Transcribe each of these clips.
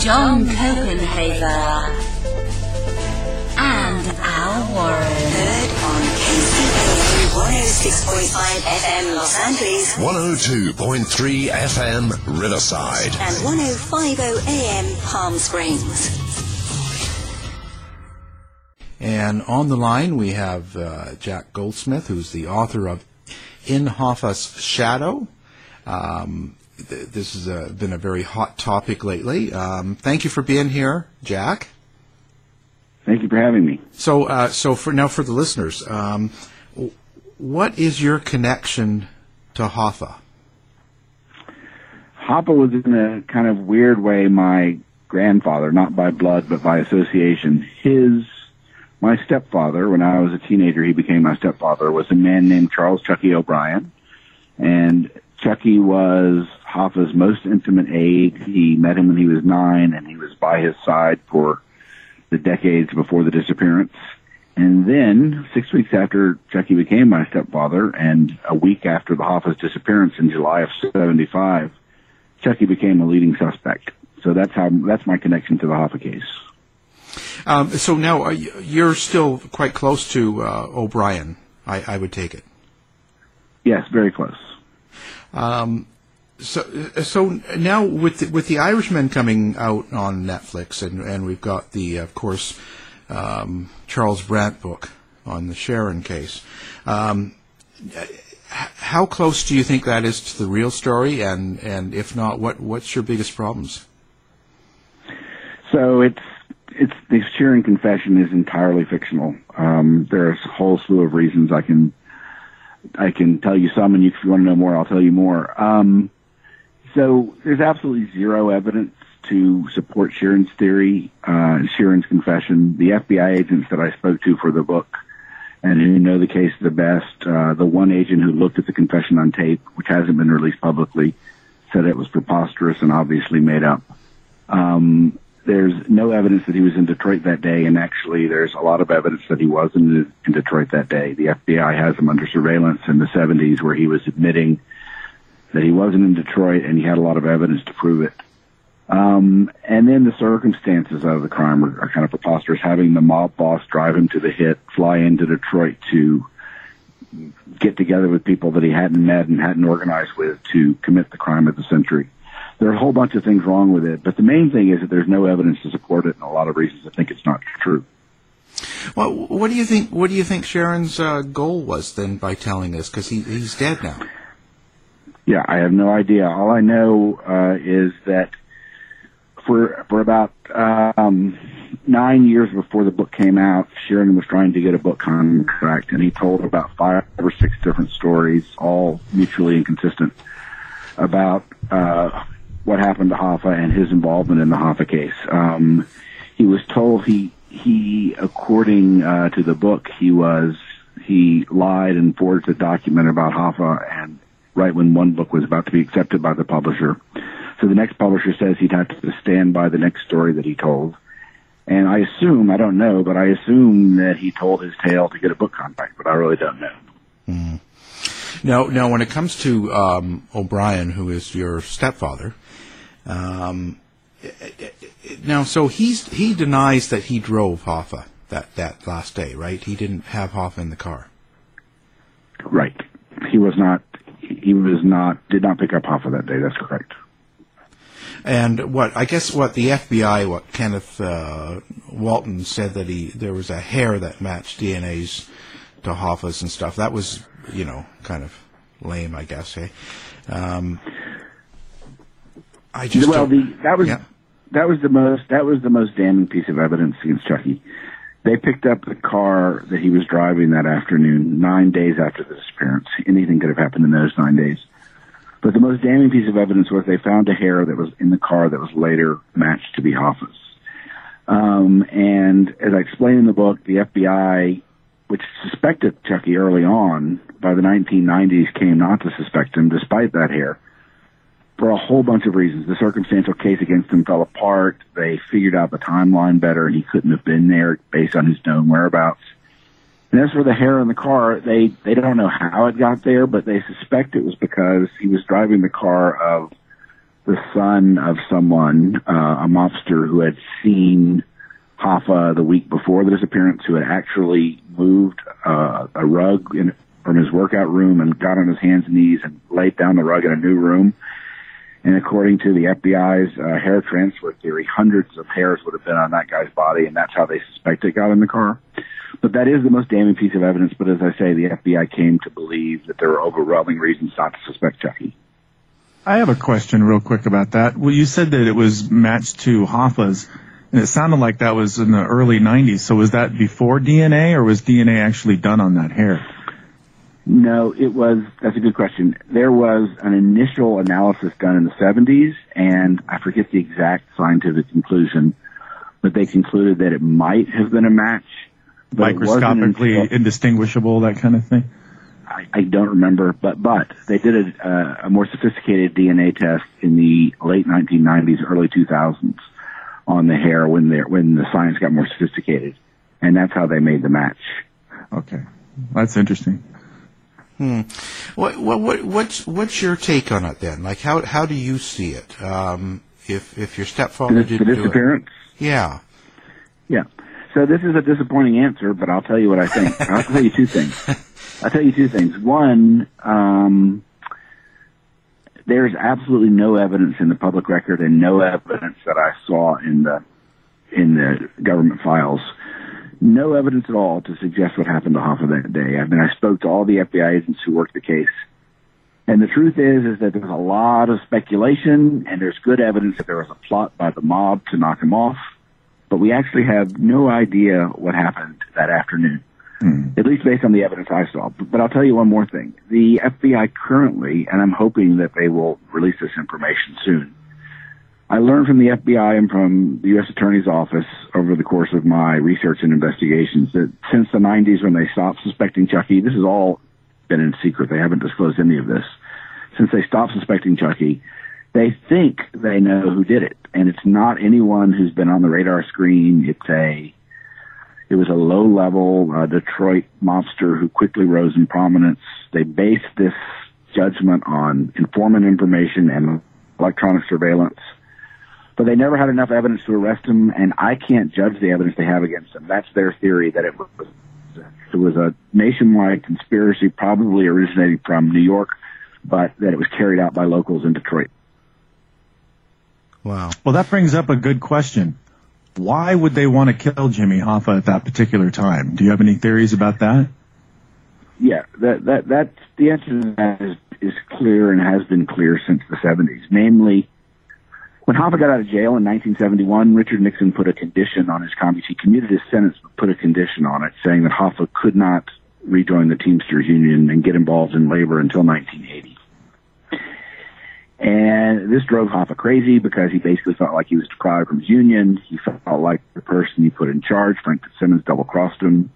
John Copenhaver, and Al Warren. Heard on KCAA 106.5 FM Los Angeles 102.3 FM Riverside. and 105.0 AM Palm Springs. And on the line, we have uh, Jack Goldsmith, who's the author of In Hoffa's Shadow. Um, th- this has uh, been a very hot topic lately. Um, thank you for being here, Jack. Thank you for having me. So, uh, so for now, for the listeners, um, what is your connection to Hoffa? Hoffa was in a kind of weird way my grandfather, not by blood but by association. His, my stepfather, when I was a teenager, he became my stepfather, was a man named Charles Chucky O'Brien. And Chucky was Hoffa's most intimate aide. He met him when he was nine and he was by his side for the decades before the disappearance. And then, six weeks after Chucky became my stepfather, and a week after the Hoffa's disappearance in July of 75, Chucky became a leading suspect. So that's how, that's my connection to the Hoffa case. Um, so now uh, you're still quite close to uh, O'Brien, I, I would take it. Yes, very close. Um, so, so now with the, with the Irishman coming out on Netflix, and, and we've got the, of course, um, Charles Brandt book on the Sheeran case. Um, how close do you think that is to the real story? And, and if not, what what's your biggest problems? So it's it's the Sheeran confession is entirely fictional. Um, there's a whole slew of reasons I can I can tell you some, and if you want to know more, I'll tell you more. Um, so there's absolutely zero evidence to support Sheeran's theory, uh, Sheeran's confession. The FBI agents that I spoke to for the book and who know the case the best, uh, the one agent who looked at the confession on tape, which hasn't been released publicly, said it was preposterous and obviously made up. Um, there's no evidence that he was in Detroit that day, and actually, there's a lot of evidence that he was in, in Detroit that day. The FBI has him under surveillance in the 70s, where he was admitting that he wasn't in Detroit, and he had a lot of evidence to prove it. Um, and then the circumstances of the crime are, are kind of preposterous. Having the mob boss drive him to the hit, fly into Detroit to get together with people that he hadn't met and hadn't organized with to commit the crime of the century. There are a whole bunch of things wrong with it, but the main thing is that there's no evidence to support it, and a lot of reasons to think it's not true. Well, what do you think? What do you think Sheeran's uh, goal was then by telling us? Because he, he's dead now. Yeah, I have no idea. All I know uh, is that for for about um, nine years before the book came out, Sheeran was trying to get a book contract, and he told about five or six different stories, all mutually inconsistent, about uh, what happened to Hoffa and his involvement in the Hoffa case. Um, he was told he he, according uh, to the book, he was he lied and forged a document about Hoffa, and right when one book was about to be accepted by the publisher. So the next publisher says he'd have to stand by the next story that he told. And I assume, I don't know, but I assume that he told his tale to get a book contract, but I really don't know. Mm. Now, now, when it comes to um, O'Brien, who is your stepfather, um, now, so he's he denies that he drove Hoffa that that last day, right? He didn't have Hoffa in the car. Right. He was not. He was not. Did not pick up Hoffa that day. That's correct. And what I guess what the FBI, what Kenneth uh, Walton said that he there was a hair that matched DNA's to Hoffa's and stuff. That was you know kind of lame, I guess. Hey, Um, I just well, the, that was yeah. that was the most that was the most damning piece of evidence against Chucky. They picked up the car that he was driving that afternoon, nine days after the disappearance. Anything could have happened in those nine days. But the most damning piece of evidence was they found a hair that was in the car that was later matched to be Hoffa's. Um, and as I explain in the book, the FBI, which suspected Chucky early on, by the 1990s came not to suspect him despite that hair for a whole bunch of reasons. The circumstantial case against him fell apart. They figured out the timeline better and he couldn't have been there based on his known whereabouts. And as for the hair in the car, they, they don't know how it got there, but they suspect it was because he was driving the car of the son of someone, uh, a mobster who had seen Hoffa the week before the disappearance, who had actually moved uh, a rug in, from his workout room and got on his hands and knees and laid down the rug in a new room. And according to the FBI's uh, hair transfer theory, hundreds of hairs would have been on that guy's body, and that's how they suspect it got in the car. But that is the most damning piece of evidence. But as I say, the FBI came to believe that there were overwhelming reasons not to suspect Chucky. I have a question real quick about that. Well, you said that it was matched to Hoffa's, and it sounded like that was in the early 90s. So was that before DNA, or was DNA actually done on that hair? No, it was, that's a good question. There was an initial analysis done in the 70s, and I forget the exact scientific conclusion, but they concluded that it might have been a match. Microscopically until, indistinguishable, that kind of thing? I, I don't remember, but, but they did a, uh, a more sophisticated DNA test in the late 1990s, early 2000s on the hair when, when the science got more sophisticated, and that's how they made the match. Okay. That's interesting. Hmm. What, what, what, what's, what's your take on it then? Like, how, how do you see it? Um, if, if your stepfather the, didn't the disappearance? do it. Yeah. Yeah. So this is a disappointing answer, but I'll tell you what I think. I'll tell you two things. I'll tell you two things. One, um, there's absolutely no evidence in the public record and no evidence that I saw in the, in the government files no evidence at all to suggest what happened to Hoffa that day. I mean, I spoke to all the FBI agents who worked the case. And the truth is, is that there's a lot of speculation and there's good evidence that there was a plot by the mob to knock him off. But we actually have no idea what happened that afternoon. Mm. At least based on the evidence I saw. But I'll tell you one more thing. The FBI currently, and I'm hoping that they will release this information soon, I learned from the FBI and from the U.S. Attorney's Office over the course of my research and investigations that since the 90s when they stopped suspecting Chucky, this has all been in secret. They haven't disclosed any of this. Since they stopped suspecting Chucky, they think they know who did it. And it's not anyone who's been on the radar screen. It's a, it was a low level uh, Detroit mobster who quickly rose in prominence. They based this judgment on informant information and electronic surveillance but they never had enough evidence to arrest him, and I can't judge the evidence they have against him. That's their theory that it was it was a nationwide conspiracy, probably originating from New York, but that it was carried out by locals in Detroit. Wow. Well, that brings up a good question. Why would they want to kill Jimmy Hoffa at that particular time? Do you have any theories about that? Yeah, that that that's the answer to that is is clear and has been clear since the 70s. Namely, When Hoffa got out of jail in 1971, Richard Nixon put a condition on his commute. He commuted his sentence, but put a condition on it, saying that Hoffa could not rejoin the Teamsters Union and get involved in labor until 1980. And this drove Hoffa crazy because he basically felt like he was deprived from his union. He felt like the person he put in charge, Frank Fitzsimmons, double crossed him.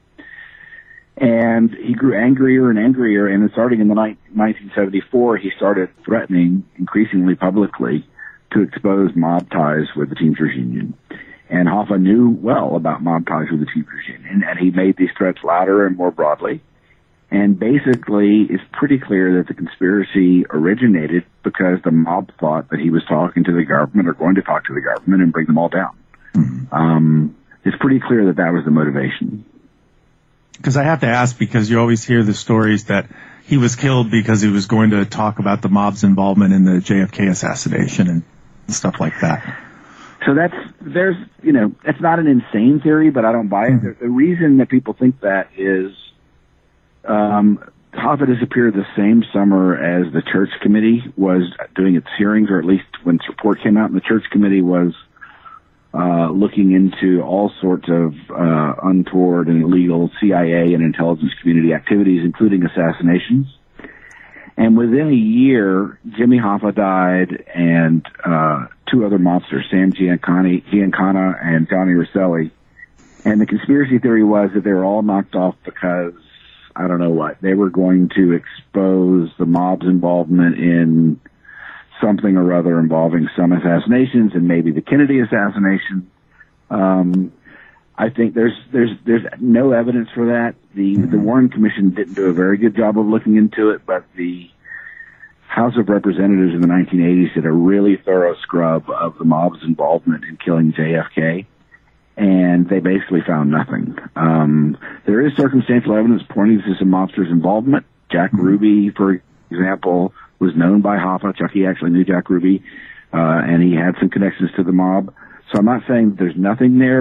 And he grew angrier and angrier. And starting in the ni- 1974, he started threatening increasingly publicly to expose mob ties with the Teamsters Union. And Hoffa knew well about mob ties with the Teamsters Union, and he made these threats louder and more broadly. And basically, it's pretty clear that the conspiracy originated because the mob thought that he was talking to the government or going to talk to the government and bring them all down. Mm-hmm. Um, it's pretty clear that that was the motivation. Because I have to ask, because you always hear the stories that he was killed because he was going to talk about the mob's involvement in the JFK assassination and stuff like that. So that's there's you know it's not an insane theory, but I don't buy it. Mm-hmm. The reason that people think that is um, Hoffa disappeared the same summer as the church committee was doing its hearings, or at least when its report came out. And the church committee was uh, looking into all sorts of uh, untoward and illegal CIA and intelligence community activities, including assassinations. And within a year, Jimmy Hoffa died, and uh, two other mobsters, Sam Giancana, Giancana and Johnny Rosselli. And the conspiracy theory was that they were all knocked off because I don't know what. They were going to expose the mob's involvement in something or other involving some assassinations and maybe the Kennedy assassination. Um, I think there's there's there's no evidence for that. The mm-hmm. the Warren Commission didn't do a very good job of looking into it, but the House of Representatives in the 1980s did a really thorough scrub of the mob's involvement in killing JFK and they basically found nothing. Um, there is circumstantial evidence pointing to some mobsters' involvement. Jack mm-hmm. Ruby, for example, was known by Hoffa. Chucky actually knew Jack Ruby, uh, and he had some connections to the mob. So I'm not saying there's nothing there.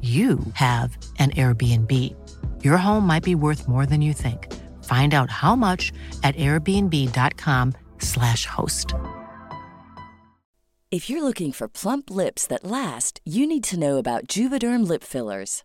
you have an Airbnb. Your home might be worth more than you think. Find out how much at airbnb.com/slash host. If you're looking for plump lips that last, you need to know about Juvederm lip fillers.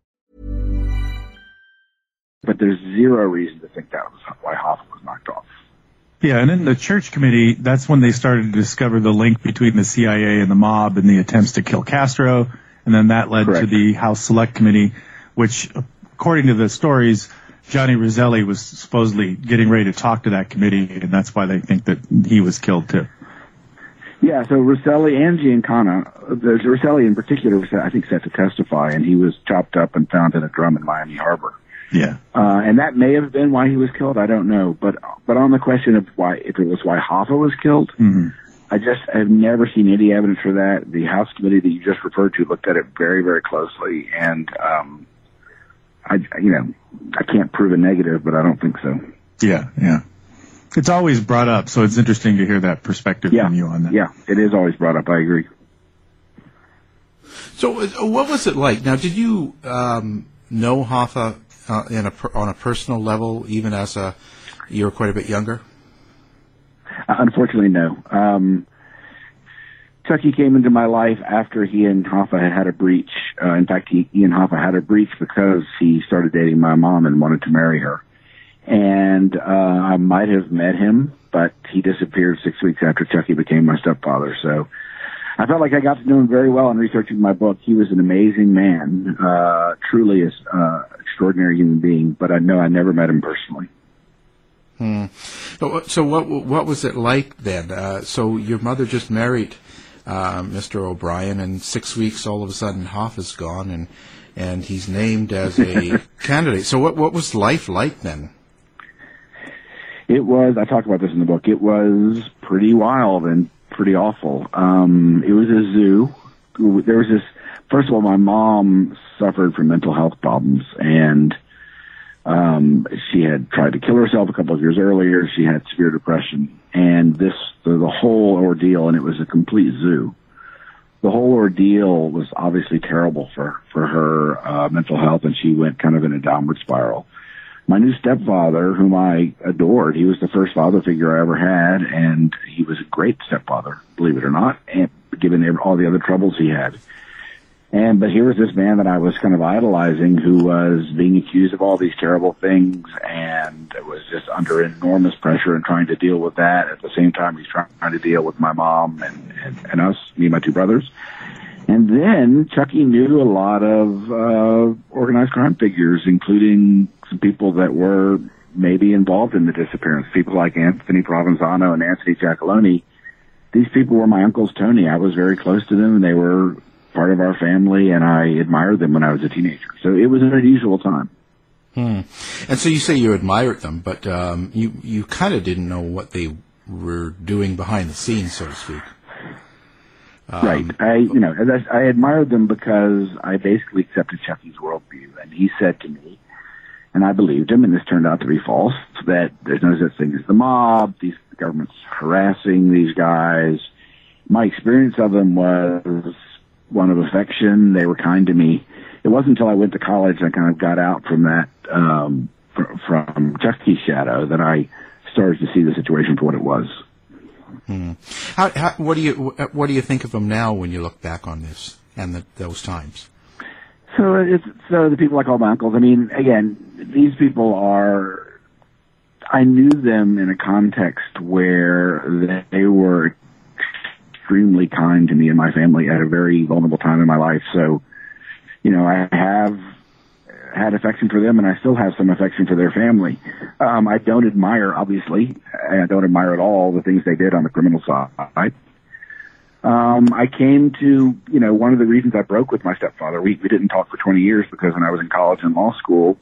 But there's zero reason to think that was why Hoffa was knocked off. Yeah, and in the church committee, that's when they started to discover the link between the CIA and the mob and the attempts to kill Castro. And then that led Correct. to the House Select Committee, which, according to the stories, Johnny Rosselli was supposedly getting ready to talk to that committee, and that's why they think that he was killed too. Yeah, so Rosselli and Giancana, there's Rosselli in particular, was, I think, set to testify, and he was chopped up and found in a drum in Miami Harbor. Yeah. Uh, and that may have been why he was killed. I don't know. But but on the question of why, if it was why Hoffa was killed, hmm I just have never seen any evidence for that. The House committee that you just referred to looked at it very very closely, and um, I you know I can't prove a negative, but I don't think so. Yeah, yeah. It's always brought up, so it's interesting to hear that perspective Yeah. from you on that. Yeah, it is always brought up. I agree. So, uh, what was it like? Now, did you um, know Hoffa uh, in a on a personal level, even as a you were quite a bit younger? Uh, Unfortunately, no. Um, Chucky came into my life after he and Hoffa had had a breach. Uh, in fact, he, he and Hoffa had a breach because he started dating my mom and wanted to marry her. And uh, I might have met him, but he disappeared six weeks after Chucky became my stepfather. So I felt like I got to know him very well in researching my book. He was an amazing man, uh, truly an uh, extraordinary human being, but I know I never met him personally. Hmm. So, so what what was it like then? Uh, so your mother just married uh, Mr. O'Brien, and six weeks, all of a sudden, Hoff is gone, and and he's named as a candidate. So, what what was life like then? It was, I talk about this in the book, it was pretty wild and pretty awful. Um, it was a zoo. There was this, first of all, my mom suffered from mental health problems and, um, she had tried to kill herself a couple of years earlier. She had severe depression and this, the, the whole ordeal, and it was a complete zoo. The whole ordeal was obviously terrible for, for her, uh, mental health and she went kind of in a downward spiral my new stepfather, whom I adored, he was the first father figure I ever had, and he was a great stepfather, believe it or not, and given all the other troubles he had. And but here was this man that I was kind of idolizing, who was being accused of all these terrible things, and was just under enormous pressure and trying to deal with that. At the same time, he's trying to deal with my mom and and, and us, me and my two brothers. And then Chucky knew a lot of uh, organized crime figures, including some people that were maybe involved in the disappearance. People like Anthony Provenzano and Anthony Giacalone. These people were my uncles Tony. I was very close to them. And they were part of our family, and I admired them when I was a teenager. So it was an unusual time. Hmm. And so you say you admired them, but um, you you kind of didn't know what they were doing behind the scenes, so to speak. Um, right. I, you know, I, I admired them because I basically accepted Chucky's worldview, and he said to me, and I believed him, and this turned out to be false, that there's no such thing as the mob, these the government's harassing these guys. My experience of them was one of affection. They were kind to me. It wasn't until I went to college and I kind of got out from that, um, fr- from Chucky's shadow that I started to see the situation for what it was. Hmm. How, how, what do you what do you think of them now when you look back on this and the, those times? So it's so the people I call my uncles. I mean, again, these people are. I knew them in a context where they were extremely kind to me and my family at a very vulnerable time in my life. So, you know, I have had affection for them, and I still have some affection for their family. Um, I don't admire, obviously, I don't admire at all the things they did on the criminal side. Um, I came to, you know, one of the reasons I broke with my stepfather, we, we didn't talk for 20 years because when I was in college and law school,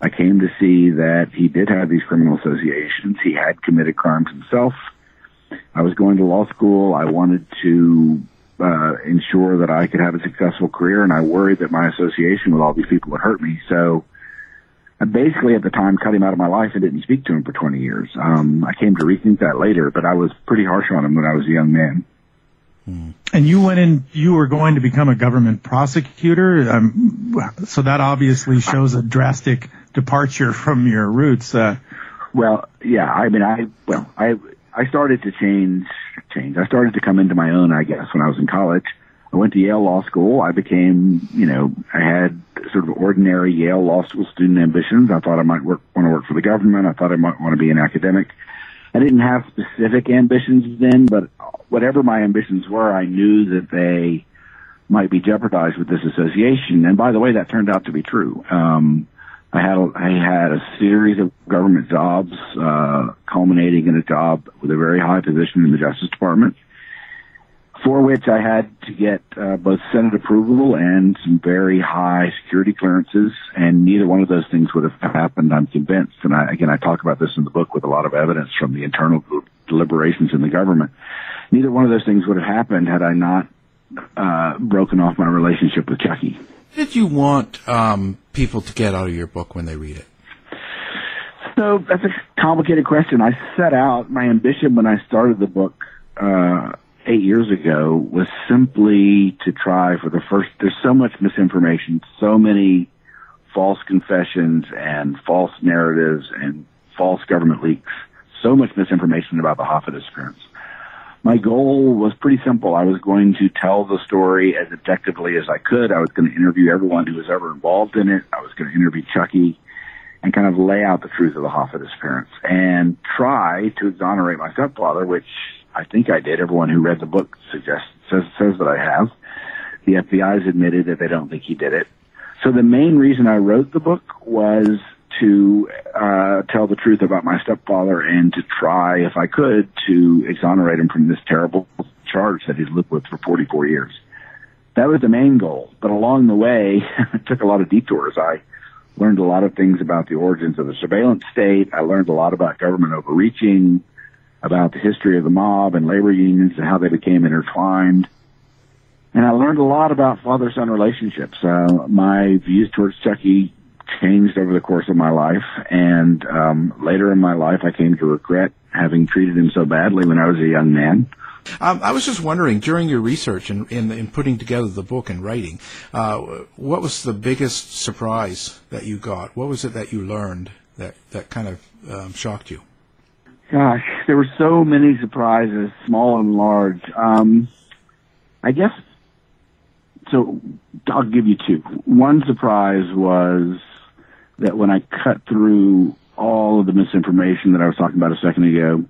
I came to see that he did have these criminal associations. He had committed crimes himself. I was going to law school. I wanted to uh, ensure that I could have a successful career, and I worried that my association with all these people would hurt me. So I basically, at the time, cut him out of my life and didn't speak to him for 20 years. Um, I came to rethink that later, but I was pretty harsh on him when I was a young man. And you went in, you were going to become a government prosecutor. Um, so that obviously shows a drastic departure from your roots. Uh, well, yeah, I mean, I well, I I started to change change. I started to come into my own, I guess, when I was in college. I went to Yale Law School. I became, you know, I had sort of ordinary Yale Law School student ambitions. I thought I might work, want to work for the government. I thought I might want to be an academic. I didn't have specific ambitions then, but whatever my ambitions were, I knew that they might be jeopardized with this association. And by the way, that turned out to be true. Um, I had a, I had a series of government jobs, uh, culminating in a job with a very high position in the Justice Department, for which I had to get uh, both Senate approval and some very high security clearances, and neither one of those things would have happened. I'm convinced, and I, again, I talk about this in the book with a lot of evidence from the internal deliberations in the government. Neither one of those things would have happened had I not uh, broken off my relationship with Chucky did you want um, people to get out of your book when they read it? So that's a complicated question. I set out my ambition when I started the book uh, eight years ago was simply to try for the first. There's so much misinformation, so many false confessions and false narratives and false government leaks, so much misinformation about the Hoffa disappearance my goal was pretty simple. I was going to tell the story as objectively as I could. I was going to interview everyone who was ever involved in it. I was going to interview Chucky and kind of lay out the truth of the Hoffa disappearance and try to exonerate my stepfather, which I think I did. Everyone who read the book suggests, says, says that I have. The FBI has admitted that they don't think he did it. So the main reason I wrote the book was to uh, tell the truth about my stepfather and to try, if I could, to exonerate him from this terrible charge that he's lived with for 44 years. That was the main goal. But along the way, it took a lot of detours. I learned a lot of things about the origins of the surveillance state. I learned a lot about government overreaching, about the history of the mob and labor unions and how they became intertwined. And I learned a lot about father-son relationships. Uh, my views towards Chucky changed over the course of my life. And um, later in my life, I came to regret having treated him so badly when I was a young man. Um, I was just wondering, during your research and in, in, in, putting together the book and writing, uh, what was the biggest surprise that you got? What was it that you learned that, that kind of um, shocked you? Gosh, there were so many surprises, small and large. Um, I guess, so I'll give you two. One surprise was that when I cut through all of the misinformation that I was talking about a second ago,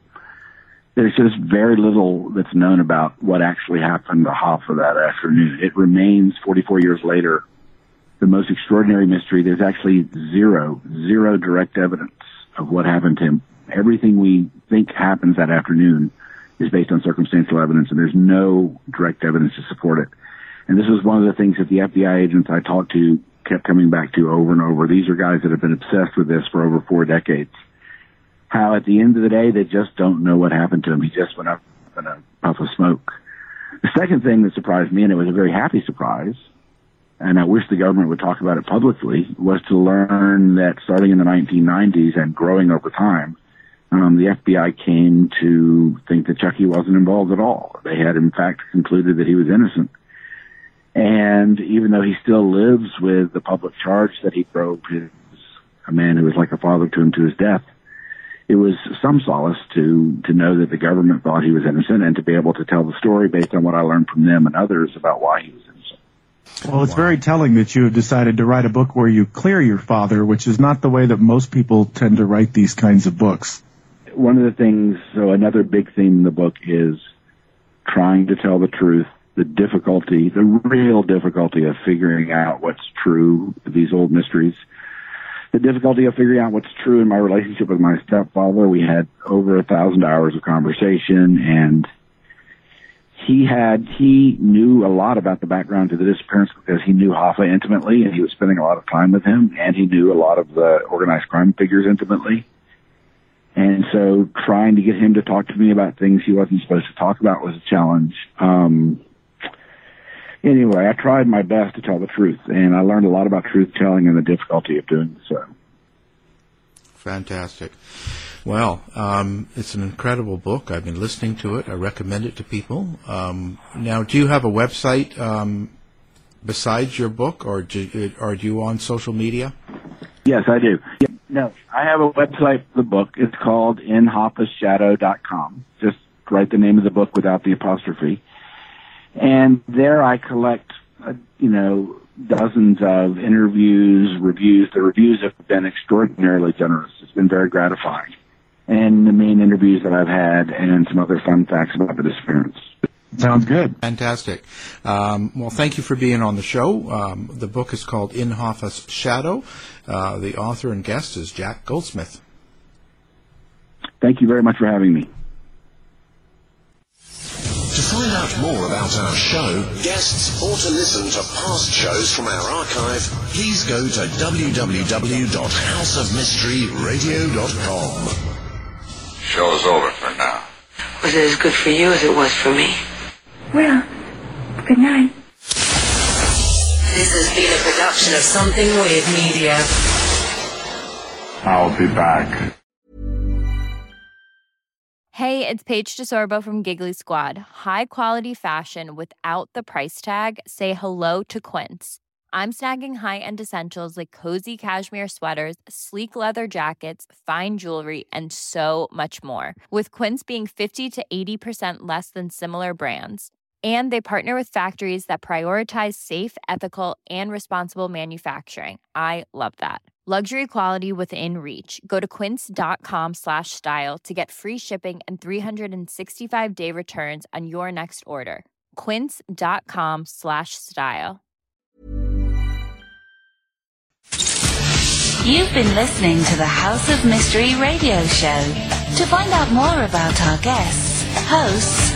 there's just very little that's known about what actually happened to Hoffa that afternoon. It remains 44 years later the most extraordinary mystery. There's actually zero, zero direct evidence of what happened to him. Everything we think happens that afternoon is based on circumstantial evidence, and there's no direct evidence to support it. And this was one of the things that the FBI agents I talked to kept coming back to over and over. These are guys that have been obsessed with this for over four decades. How at the end of the day, they just don't know what happened to him. He just went up in a puff of smoke. The second thing that surprised me, and it was a very happy surprise, and I wish the government would talk about it publicly, was to learn that starting in the 1990s and growing over time, um, the FBI came to think that Chucky wasn't involved at all. They had, in fact, concluded that he was innocent. And even though he still lives with the public charge that he drove his, a man who was like a father to him to his death, it was some solace to, to know that the government thought he was innocent and to be able to tell the story based on what I learned from them and others about why he was innocent. Well, it's wow. very telling that you have decided to write a book where you clear your father, which is not the way that most people tend to write these kinds of books. One of the things, so another big theme in the book is trying to tell the truth the difficulty, the real difficulty of figuring out what's true, these old mysteries. The difficulty of figuring out what's true in my relationship with my stepfather. We had over a thousand hours of conversation and he had, he knew a lot about the background to the disappearance because he knew Hoffa intimately and he was spending a lot of time with him and he knew a lot of the organized crime figures intimately. And so trying to get him to talk to me about things he wasn't supposed to talk about was a challenge. Um, anyway, I tried my best to tell the truth, and I learned a lot about truth telling and the difficulty of doing so. Fantastic. Well, um, it's an incredible book. I've been listening to it. I recommend it to people. Um, now, do you have a website um, besides your book, or do, are you on social media? Yes, I do. No, I have a website for the book. It's called InHoffa's Just write the name of the book without the apostrophe. And there I collect, uh, you know, dozens of interviews, reviews. The reviews have been extraordinarily generous. It's been very gratifying. And the main interviews that I've had and some other fun facts about the disappearance. Sounds good. Fantastic. Um, well, thank you for being on the show. Um, the book is called In Hoffa's Shadow. Uh, the author and guest is Jack Goldsmith. Thank you very much for having me. To find out more about our show, guests, or to listen to past shows from our archive, please go to www.houseofmysteryradio.com. Show's over for now. Was it as good for you as it was for me? Well, good night. This has been a production of Something Weird Media. I'll be back. Hey, it's Paige DeSorbo from Giggly Squad. High quality fashion without the price tag. Say hello to Quince. I'm snagging high-end essentials like cozy cashmere sweaters, sleek leather jackets, fine jewelry, and so much more. With Quince being 50 to 80% less than similar brands. And they partner with factories that prioritize safe, ethical, and responsible manufacturing. I love that. Luxury quality within reach. Go to quince.com slash style to get free shipping and 365 day returns on your next order. Quince.com slash style. You've been listening to the House of Mystery radio show. To find out more about our guests, hosts,